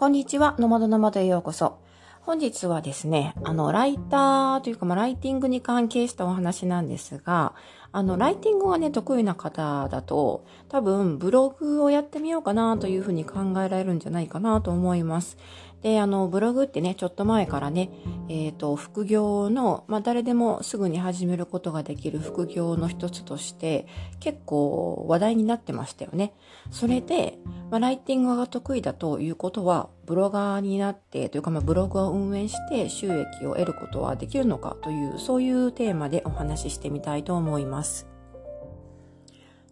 こんにちは、ノマドノマドへようこそ。本日はですね、あの、ライターというか、まあ、ライティングに関係したお話なんですが、あの、ライティングがね、得意な方だと、多分、ブログをやってみようかなというふうに考えられるんじゃないかなと思います。で、あの、ブログってね、ちょっと前からね、えっ、ー、と、副業の、まあ、誰でもすぐに始めることができる副業の一つとして、結構話題になってましたよね。それで、まあ、ライティングが得意だということは、ブロガーになって、というか、まあ、ブログを運営して収益を得ることはできるのかという、そういうテーマでお話ししてみたいと思います。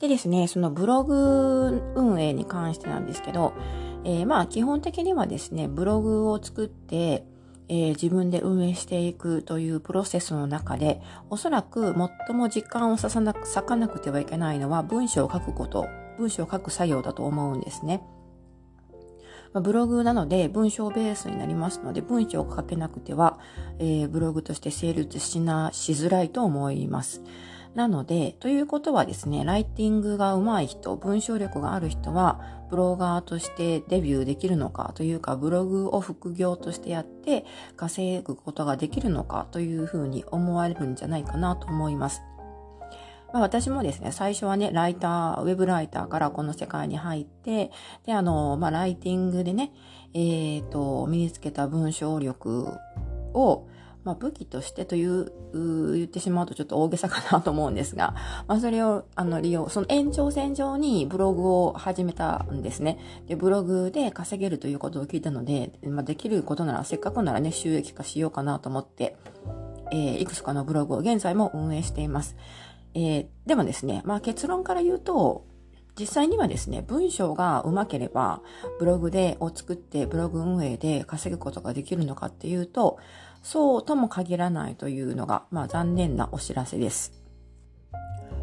でですね、そのブログ運営に関してなんですけど、えー、まあ基本的にはですね、ブログを作って、えー、自分で運営していくというプロセスの中で、おそらく最も時間を割かなくてはいけないのは文章を書くこと、文章を書く作業だと思うんですね。ま、ブログなので文章ベースになりますので、文章を書けなくては、えー、ブログとして成立しな、しづらいと思います。なので、ということはですね、ライティングが上手い人、文章力がある人は、ブロガーとしてデビューできるのかというか、ブログを副業としてやって稼ぐことができるのかというふうに思われるんじゃないかなと思います。まあ、私もですね、最初はね、ライター、ウェブライターからこの世界に入って、で、あの、まあ、ライティングでね、えっ、ー、と、身につけた文章力を、まあ、武器としてという、う言ってしまうとちょっと大げさかなと思うんですが、まあ、それをあの利用、その延長線上にブログを始めたんですね。で、ブログで稼げるということを聞いたので、まあ、できることなら、せっかくならね、収益化しようかなと思って、えー、いくつかのブログを現在も運営しています。えー、でもですね、まあ結論から言うと、実際にはですね、文章が上手ければ、ブログで、を作ってブログ運営で稼ぐことができるのかっていうと、そうとも限らないというのが、まあ残念なお知らせです。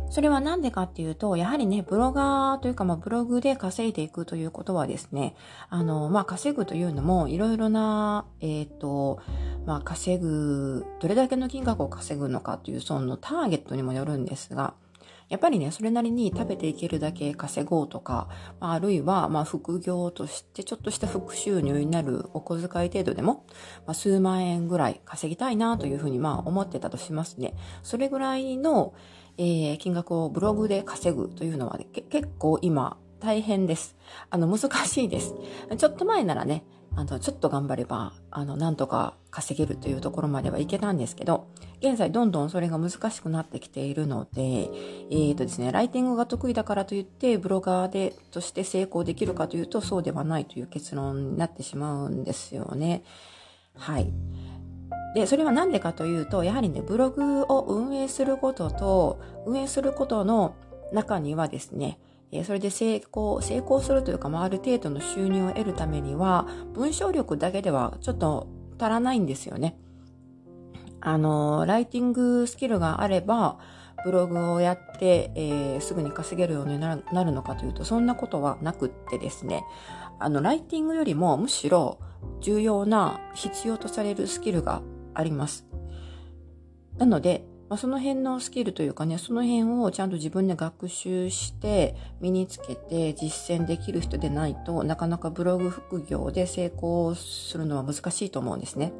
それはなんでかっていうと、やはりね、ブロガーというか、まあ、ブログで稼いでいくということはですね、あの、まあ、稼ぐというのも、いろいろな、えっ、ー、と、まあ、稼ぐ、どれだけの金額を稼ぐのかという、そのターゲットにもよるんですが、やっぱりね、それなりに食べていけるだけ稼ごうとか、あ、あるいは、まあ、副業としてちょっとした副収入になるお小遣い程度でも、まあ、数万円ぐらい稼ぎたいなというふうに、まあ、思ってたとしますね。それぐらいの、えー、金額をブログで稼ぐというのは、ね、結構今、大変です。あの、難しいです。ちょっと前ならね、あの、ちょっと頑張れば、あの、なんとか稼げるというところまではいけたんですけど、現在どんどんそれが難しくなってきているので、えっ、ー、とですね、ライティングが得意だからといって、ブロガーで、として成功できるかというと、そうではないという結論になってしまうんですよね。はい。で、それは何でかというと、やはりね、ブログを運営することと、運営することの中にはですね、それで成功、成功するというか、まあ、ある程度の収入を得るためには、文章力だけではちょっと足らないんですよね。あの、ライティングスキルがあれば、ブログをやって、えー、すぐに稼げるようになるのかというと、そんなことはなくってですね、あの、ライティングよりもむしろ重要な必要とされるスキルがあります。なので、まあ、その辺のスキルというかね、その辺をちゃんと自分で学習して身につけて実践できる人でないとなかなかブログ副業で成功するのは難しいと思うんですね。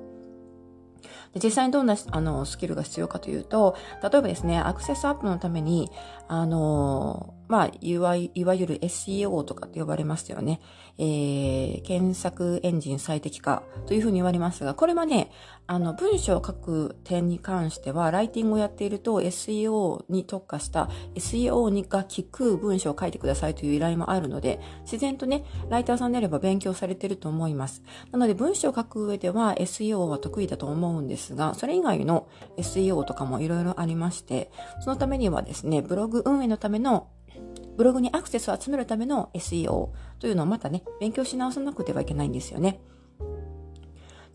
で実際にどんなあのスキルが必要かというと、例えばですね、アクセスアップのために、あの、まあ、いわいわゆる SEO とかって呼ばれますよね。えー、検索エンジン最適化というふうに言われますが、これはね、あの、文章を書く点に関しては、ライティングをやっていると SEO に特化した SEO にが効く文章を書いてくださいという依頼もあるので、自然とね、ライターさんであれば勉強されてると思います。なので、文章を書く上では SEO は得意だと思うんですが、それ以外の SEO とかもいろいろありまして、そのためにはですね、ブログ運営のためのブログにアクセスを集めるための SEO というのをまたね、勉強し直さなくてはいけないんですよね。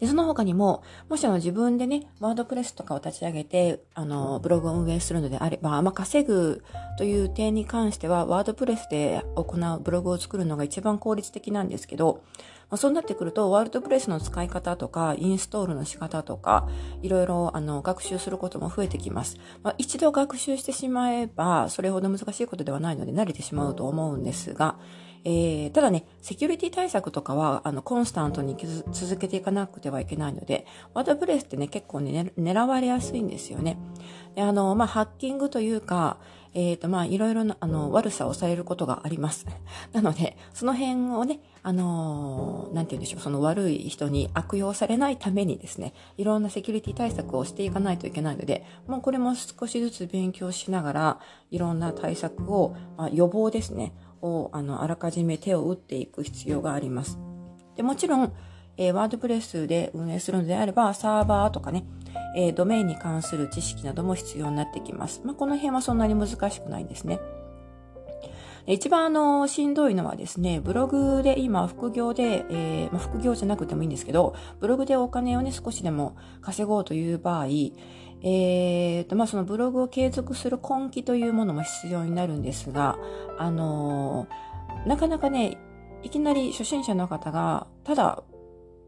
で、その他にも、もしあの自分でね、ワードプレスとかを立ち上げて、あの、ブログを運営するのであれば、まあ、稼ぐという点に関しては、ワードプレスで行うブログを作るのが一番効率的なんですけど、まあ、そうなってくると、ワールドプレスの使い方とか、インストールの仕方とか、いろいろ、あの、学習することも増えてきます。まあ、一度学習してしまえば、それほど難しいことではないので慣れてしまうと思うんですが、えー、ただね、セキュリティ対策とかは、あの、コンスタントに続けていかなくてはいけないので、ワードプレスってね、結構ね、狙われやすいんですよね。あの、まあ、ハッキングというか、えっ、ー、と、まあ、いろいろな、あの、悪さをされることがあります。なので、その辺をね、あのー、なんて言うんでしょう、その悪い人に悪用されないためにですね、いろんなセキュリティ対策をしていかないといけないので、もうこれも少しずつ勉強しながら、いろんな対策を、まあ、予防ですね、を、あの、あらかじめ手を打っていく必要があります。で、もちろん、えー、ワードプレスで運営するのであれば、サーバーとかね、えー、ドメインに関する知識なども必要になってきます。まあ、この辺はそんなに難しくないんですね。一番あの、しんどいのはですね、ブログで今副業で、えー、まあ、副業じゃなくてもいいんですけど、ブログでお金をね、少しでも稼ごうという場合、えーと、まあ、そのブログを継続する根気というものも必要になるんですが、あのー、なかなかね、いきなり初心者の方が、ただ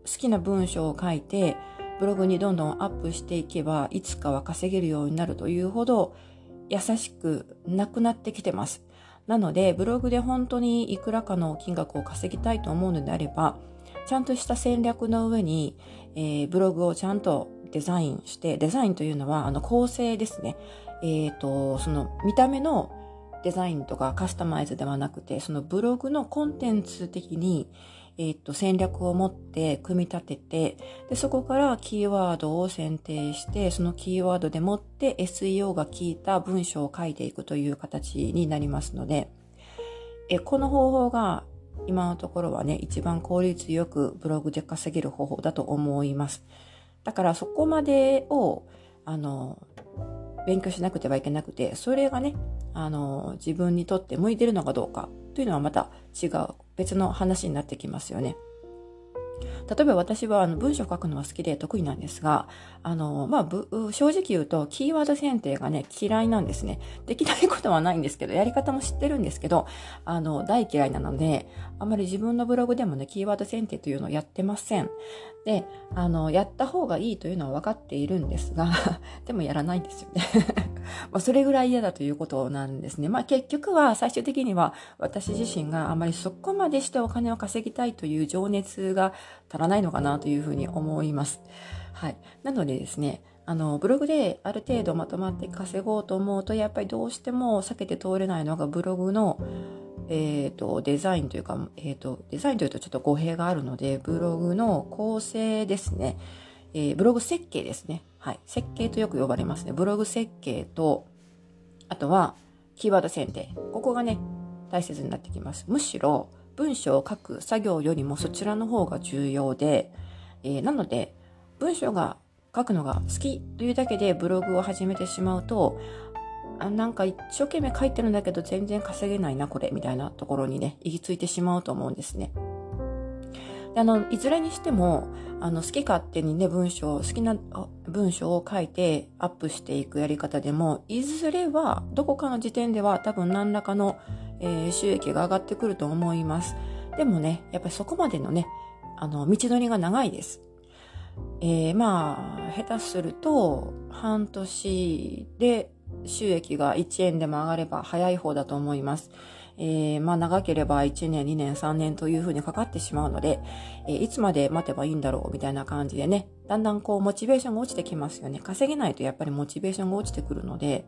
好きな文章を書いて、ブログにどんどんアップしていけば、いつかは稼げるようになるというほど、優しくなくなってきてます。なので、ブログで本当にいくらかの金額を稼ぎたいと思うのであれば、ちゃんとした戦略の上に、えー、ブログをちゃんとデザインして、デザインというのは、あの、構成ですね。えっ、ー、と、その、見た目のデザインとかカスタマイズではなくて、そのブログのコンテンツ的に、えっ、と、戦略を持って組み立てて、で、そこからキーワードを選定して、そのキーワードでもって SEO が効いた文章を書いていくという形になりますので、え、この方法が今のところはね、一番効率よくブログで稼げる方法だと思います。だからそこまでを、あの、勉強しなくてはいけなくて、それがね、あの、自分にとって向いてるのかどうかというのはまた違う別の話になってきますよね。例えば私はあの文章書くのは好きで得意なんですが、あの、まあ、正直言うとキーワード選定がね、嫌いなんですね。できないことはないんですけど、やり方も知ってるんですけど、あの、大嫌いなので、あまり自分のブログでもね、キーワード選定というのをやってません。で、あの、やった方がいいというのは分かっているんですが、でもやらないんですよね。まあ、それぐらい嫌だということなんですね。まあ、結局は最終的には私自身があまりそこまでしてお金を稼ぎたいという情熱が足らないのかなというふうに思います。はい。なのでですね、あの、ブログである程度まとまって稼ごうと思うと、やっぱりどうしても避けて通れないのがブログの、え、ー、と、デザインというか、えっ、ー、と、デザインというとちょっと語弊があるので、ブログの構成ですね。えー、ブログ設計ですね。はい。設計とよく呼ばれますね。ブログ設計と、あとは、キーワード選定。ここがね、大切になってきます。むしろ、文章を書く作業よりもそちらの方が重要で、えー、なので、文章が書くのが好きというだけでブログを始めてしまうと、あなんか一生懸命書いてるんだけど全然稼げないな、これ、みたいなところにね、行き着いてしまうと思うんですね。であの、いずれにしても、あの、好き勝手にね、文章、好きな文章を書いてアップしていくやり方でも、いずれは、どこかの時点では多分何らかのえー、収益が上がってくると思います。でもね、やっぱりそこまでのね、あの、道のりが長いです。えー、まあ、下手すると、半年で収益が1円でも上がれば早い方だと思います。えー、まあ長ければ1年、2年、3年というふうにかかってしまうので、えー、いつまで待てばいいんだろうみたいな感じでね、だんだんこうモチベーションが落ちてきますよね。稼げないとやっぱりモチベーションが落ちてくるので、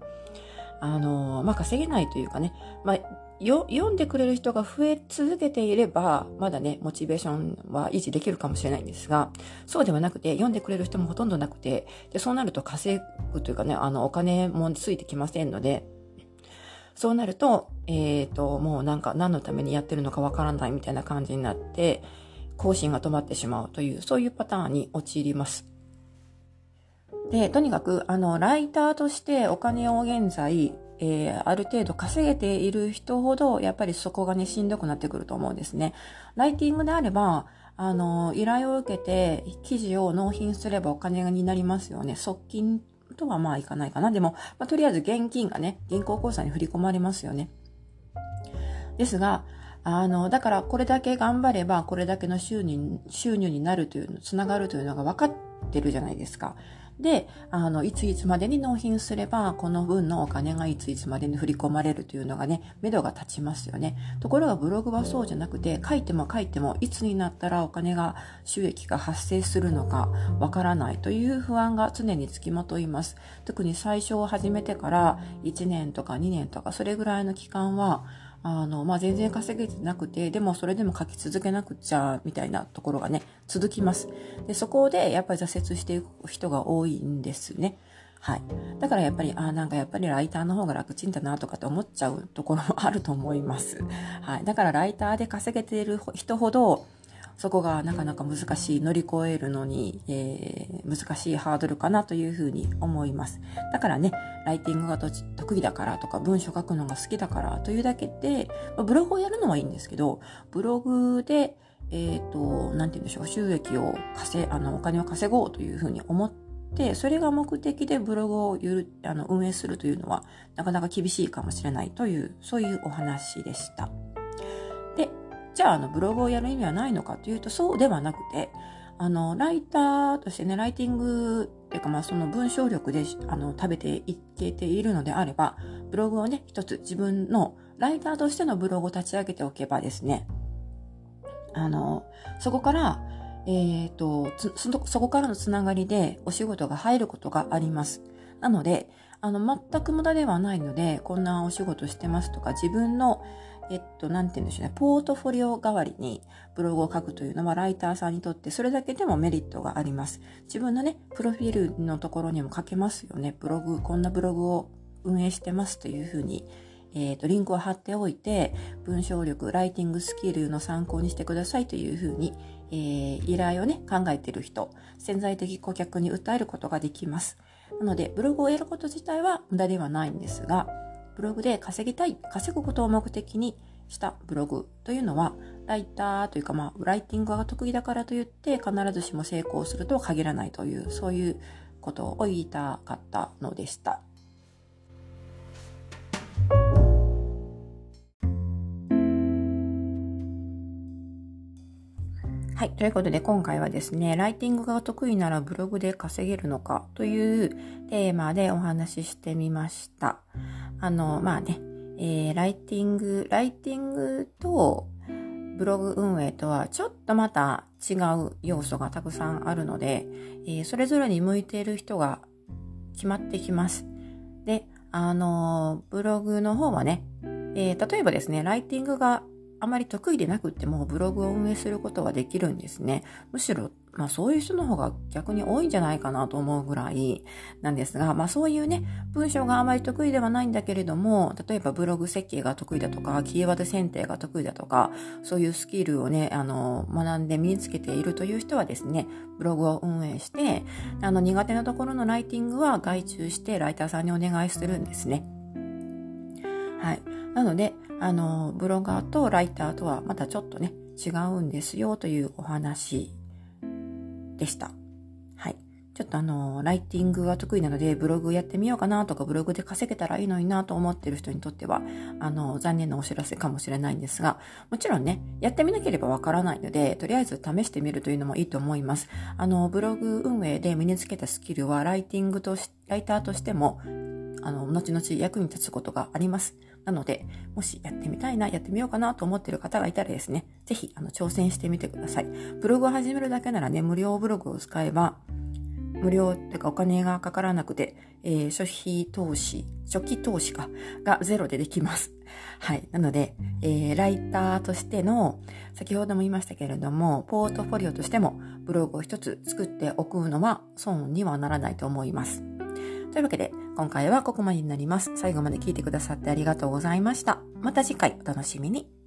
あの、まあ稼げないというかね、まあよ、読んでくれる人が増え続けていれば、まだね、モチベーションは維持できるかもしれないんですが、そうではなくて、読んでくれる人もほとんどなくて、で、そうなると稼ぐというかね、あの、お金もついてきませんので、そうなると、えっ、ー、と、もうなんか何のためにやってるのかわからないみたいな感じになって、更新が止まってしまうという、そういうパターンに陥ります。で、とにかく、あの、ライターとしてお金を現在、えー、ある程度稼げている人ほど、やっぱりそこがね、しんどくなってくると思うんですね。ライティングであれば、あの、依頼を受けて、記事を納品すればお金になりますよね。側近とはまあいかないかな。でも、まあ、とりあえず現金がね、銀行口座に振り込まれますよね。ですが、あの、だからこれだけ頑張れば、これだけの収入収入になるという、つながるというのが分かってるじゃないですか。で、あの、いついつまでに納品すれば、この分のお金がいついつまでに振り込まれるというのがね、目処が立ちますよね。ところがブログはそうじゃなくて、書いても書いても、いつになったらお金が、収益が発生するのかわからないという不安が常につきまといます。特に最初を始めてから1年とか2年とか、それぐらいの期間は、あの、まあ、全然稼げてなくて、でもそれでも書き続けなくちゃ、みたいなところがね、続きます。で、そこでやっぱり挫折していく人が多いんですね。はい。だからやっぱり、あなんかやっぱりライターの方が楽ちんだなとかって思っちゃうところもあると思います。はい。だからライターで稼げている人ほど、そこがなかなか難しい、乗り越えるのに、えー、難しいハードルかなというふうに思います。だからね、ライティングが得意だからとか、文章書くのが好きだからというだけで、ブログをやるのはいいんですけど、ブログで、えっ、ー、と、なんて言うんでしょう、収益を稼、あの、お金を稼ごうというふうに思って、それが目的でブログをゆるあの運営するというのは、なかなか厳しいかもしれないという、そういうお話でした。じゃあ、あの、ブログをやる意味はないのかというと、そうではなくて、あの、ライターとしてね、ライティングっていうか、まあ、その文章力で、あの、食べていけているのであれば、ブログをね、一つ自分のライターとしてのブログを立ち上げておけばですね、あの、そこから、えっ、ー、とそ、そこからのつながりでお仕事が入ることがあります。なので、あの、全く無駄ではないので、こんなお仕事してますとか、自分の、えっと、なんて言うんでしょうね、ポートフォリオ代わりにブログを書くというのは、ライターさんにとってそれだけでもメリットがあります。自分のね、プロフィールのところにも書けますよね。ブログ、こんなブログを運営してますというふうに、えっ、と、リンクを貼っておいて、文章力、ライティングスキルの参考にしてくださいというふうに、えー、依頼をね、考えている人、潜在的顧客に訴えることができます。なので、ブログをやること自体は無駄ではないんですが、ブログで稼ぎたい、稼ぐことを目的にしたブログというのは、ライターというか、まあ、ライティングが得意だからといって、必ずしも成功するとは限らないという、そういうことを言いたかったのでした。はい。ということで、今回はですね、ライティングが得意ならブログで稼げるのかというテーマでお話ししてみました。あの、まあね、えー、ライティング、ライティングとブログ運営とはちょっとまた違う要素がたくさんあるので、えー、それぞれに向いている人が決まってきます。で、あの、ブログの方はね、えー、例えばですね、ライティングがあまり得意でなくってもブログを運営することはできるんですね。むしろ、まあそういう人の方が逆に多いんじゃないかなと思うぐらいなんですが、まあそういうね、文章があまり得意ではないんだけれども、例えばブログ設計が得意だとか、キーワード選定が得意だとか、そういうスキルをね、あの、学んで身につけているという人はですね、ブログを運営して、あの苦手なところのライティングは外注してライターさんにお願いするんですね。はい。なので、あの、ブロガーとライターとはまたちょっとね、違うんですよというお話でした。はい。ちょっとあの、ライティングが得意なので、ブログやってみようかなとか、ブログで稼げたらいいのになと思ってる人にとっては、あの、残念なお知らせかもしれないんですが、もちろんね、やってみなければわからないので、とりあえず試してみるというのもいいと思います。あの、ブログ運営で身につけたスキルは、ライティングとし、ライターとしても、あの、後々役に立つことがあります。なので、もしやってみたいな、やってみようかなと思っている方がいたらですね、ぜひ、あの、挑戦してみてください。ブログを始めるだけならね、無料ブログを使えば、無料っていうかお金がかからなくて、えー、初期投資、初期投資か、がゼロでできます。はい。なので、えー、ライターとしての、先ほども言いましたけれども、ポートフォリオとしてもブログを一つ作っておくのは損にはならないと思います。というわけで、今回はここまでになります。最後まで聞いてくださってありがとうございました。また次回お楽しみに。